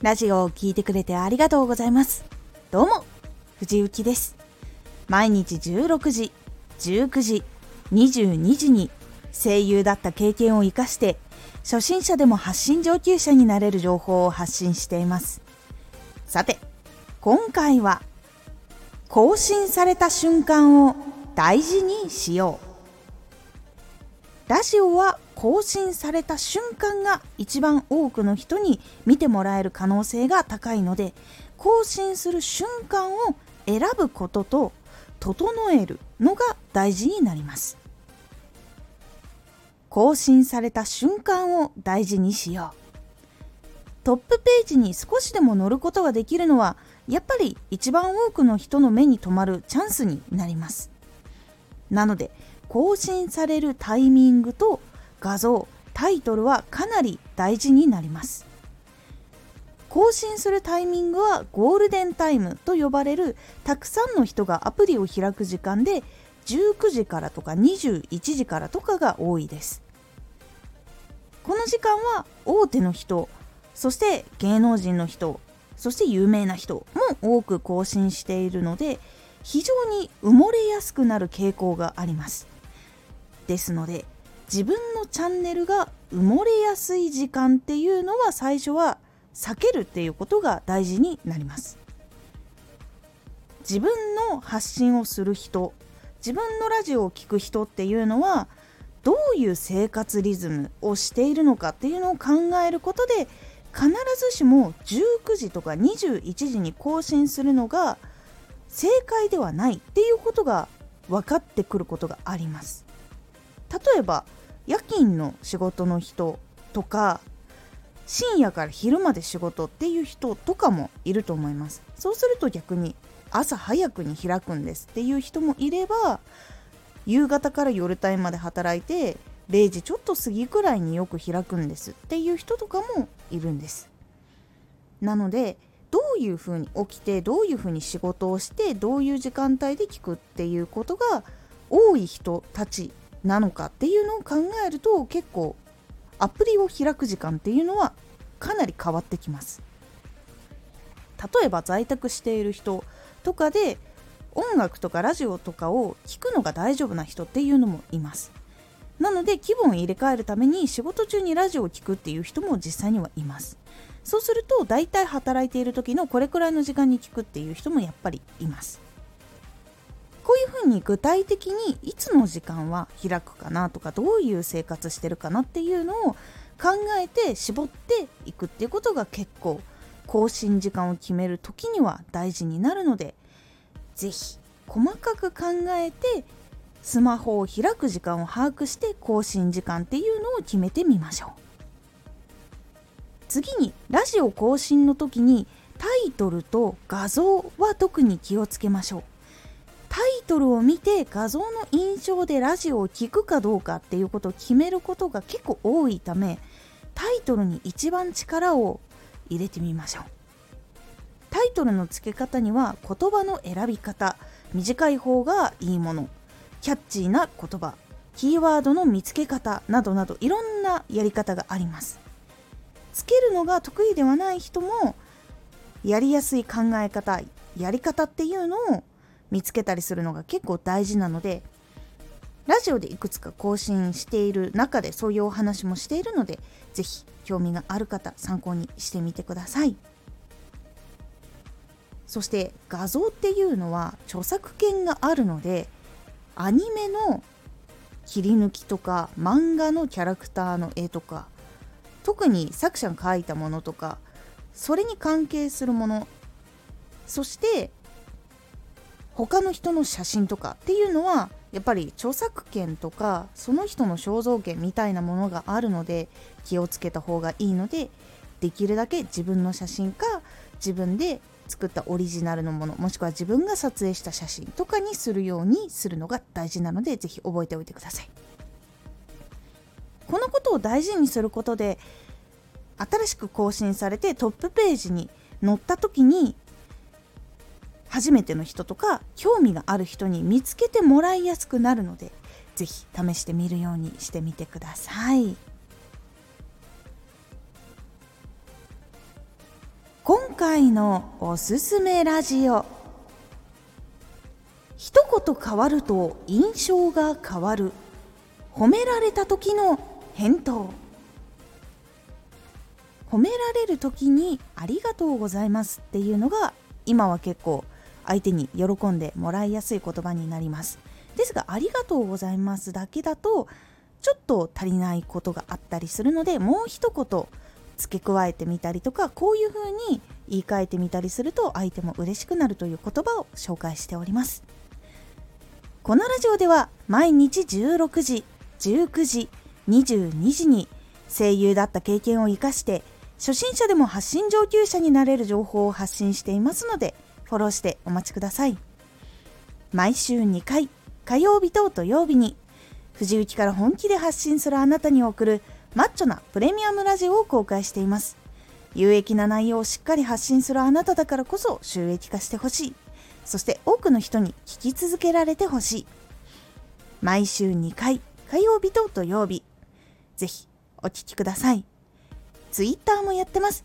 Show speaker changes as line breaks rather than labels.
ラジオを聴いてくれてありがとうございます。どうも、藤幸です。毎日16時、19時、22時に声優だった経験を活かして初心者でも発信上級者になれる情報を発信しています。さて、今回は更新された瞬間を大事にしよう。ラジオは更新された瞬間が一番多くの人に見てもらえる可能性が高いので更新する瞬間を選ぶことと整えるのが大事になります。更新された瞬間を大事にしよう。トップページに少しでも載ることができるのはやっぱり一番多くの人の目に留まるチャンスになります。なので更新されるタイミングと画像。タイトルはかなり大事になります。更新するタイミングはゴールデンタイムと呼ばれるたくさんの人がアプリを開く時間で19時からとか21時からとかが多いです。この時間は大手の人そして芸能人の人そして有名な人も多く更新しているので非常に埋もれやすくなる傾向があります。ですので自分のチャンネルが埋もれやすい時間っていうのは最初は避けるっていうことが大事になります。自分の発信をする人自分のラジオを聴く人っていうのはどういう生活リズムをしているのかっていうのを考えることで必ずしも19時とか21時に更新するのが正解ではないっていうことが分かってくることがあります。例えば夜勤の仕事の人とか深夜から昼まで仕事っていう人とかもいると思います。そうすると逆に朝早くに開くんですっていう人もいれば夕方から夜帯まで働いて0時ちょっと過ぎくらいによく開くんですっていう人とかもいるんです。なのでどういうふうに起きてどういうふうに仕事をしてどういう時間帯で聞くっていうことが多い人たちなのかっていうのを考えると結構アプリを開く時間っていうのはかなり変わってきます。例えば在宅している人とかで音楽とかラジオとかを聴くのが大丈夫な人っていうのもいます。なので気分を入れ替えるために仕事中にラジオを聴くっていう人も実際にはいます。そうすると大体働いている時のこれくらいの時間に聞くっていう人もやっぱりいます。うふうに具体的にいつの時間は開くかなとかどういう生活してるかなっていうのを考えて絞っていくっていうことが結構更新時間を決める時には大事になるので是非細かく考えてスマホを開く時間を把握して更新時間っていうのを決めてみましょう。次にラジオ更新の時にタイトルと画像は特に気をつけましょう。タイトルを見て画像の印象でラジオを聴くかどうかっていうことを決めることが結構多いためタイトルに一番力を入れてみましょう。タイトルの付け方には言葉の選び方短い方がいいものキャッチーな言葉キーワードの見つけ方などなどいろんなやり方があります。つけるのが得意ではない人もやりやすい考え方やり方っていうのを見つけたりするのが結構大事なのでラジオでいくつか更新している中でそういうお話もしているので是非興味がある方参考にしてみてください。そして画像っていうのは著作権があるのでアニメの切り抜きとか漫画のキャラクターの絵とか特に作者が描いたものとかそれに関係するものそして他の人の写真とかっていうのはやっぱり著作権とかその人の肖像権みたいなものがあるので気をつけた方がいいのでできるだけ自分の写真か自分で作ったオリジナルのものもしくは自分が撮影した写真とかにするようにするのが大事なので是非覚えておいてください。このことを大事にすることで新しく更新されてトップページに載った時に初めての人とか興味がある人に見つけてもらいやすくなるので是非試してみるようにしてみてください。今回のおすすめラジオ。一言変わると印象が変わる。褒められた時の返答。褒められる時にありがとうございますっていうのが今は結構相手に喜んでもらいやすい言葉になります。ですがありがとうございますだけだとちょっと足りないことがあったりするのでもう一言付け加えてみたりとかこういう風に言い換えてみたりすると相手も嬉しくなるという言葉を紹介しております。このラジオでは毎日16時19時22時に声優だった経験を生かして初心者でも発信上級者になれる情報を発信していますのでフォローしてお待ちください。毎週2回火曜日と土曜日に藤雪から本気で発信するあなたに送るマッチョなプレミアムラジオを公開しています。有益な内容をしっかり発信するあなただからこそ収益化してほしい。そして多くの人に聞き続けられてほしい。毎週2回火曜日と土曜日。ぜひお聴きください。ツイッターもやってます。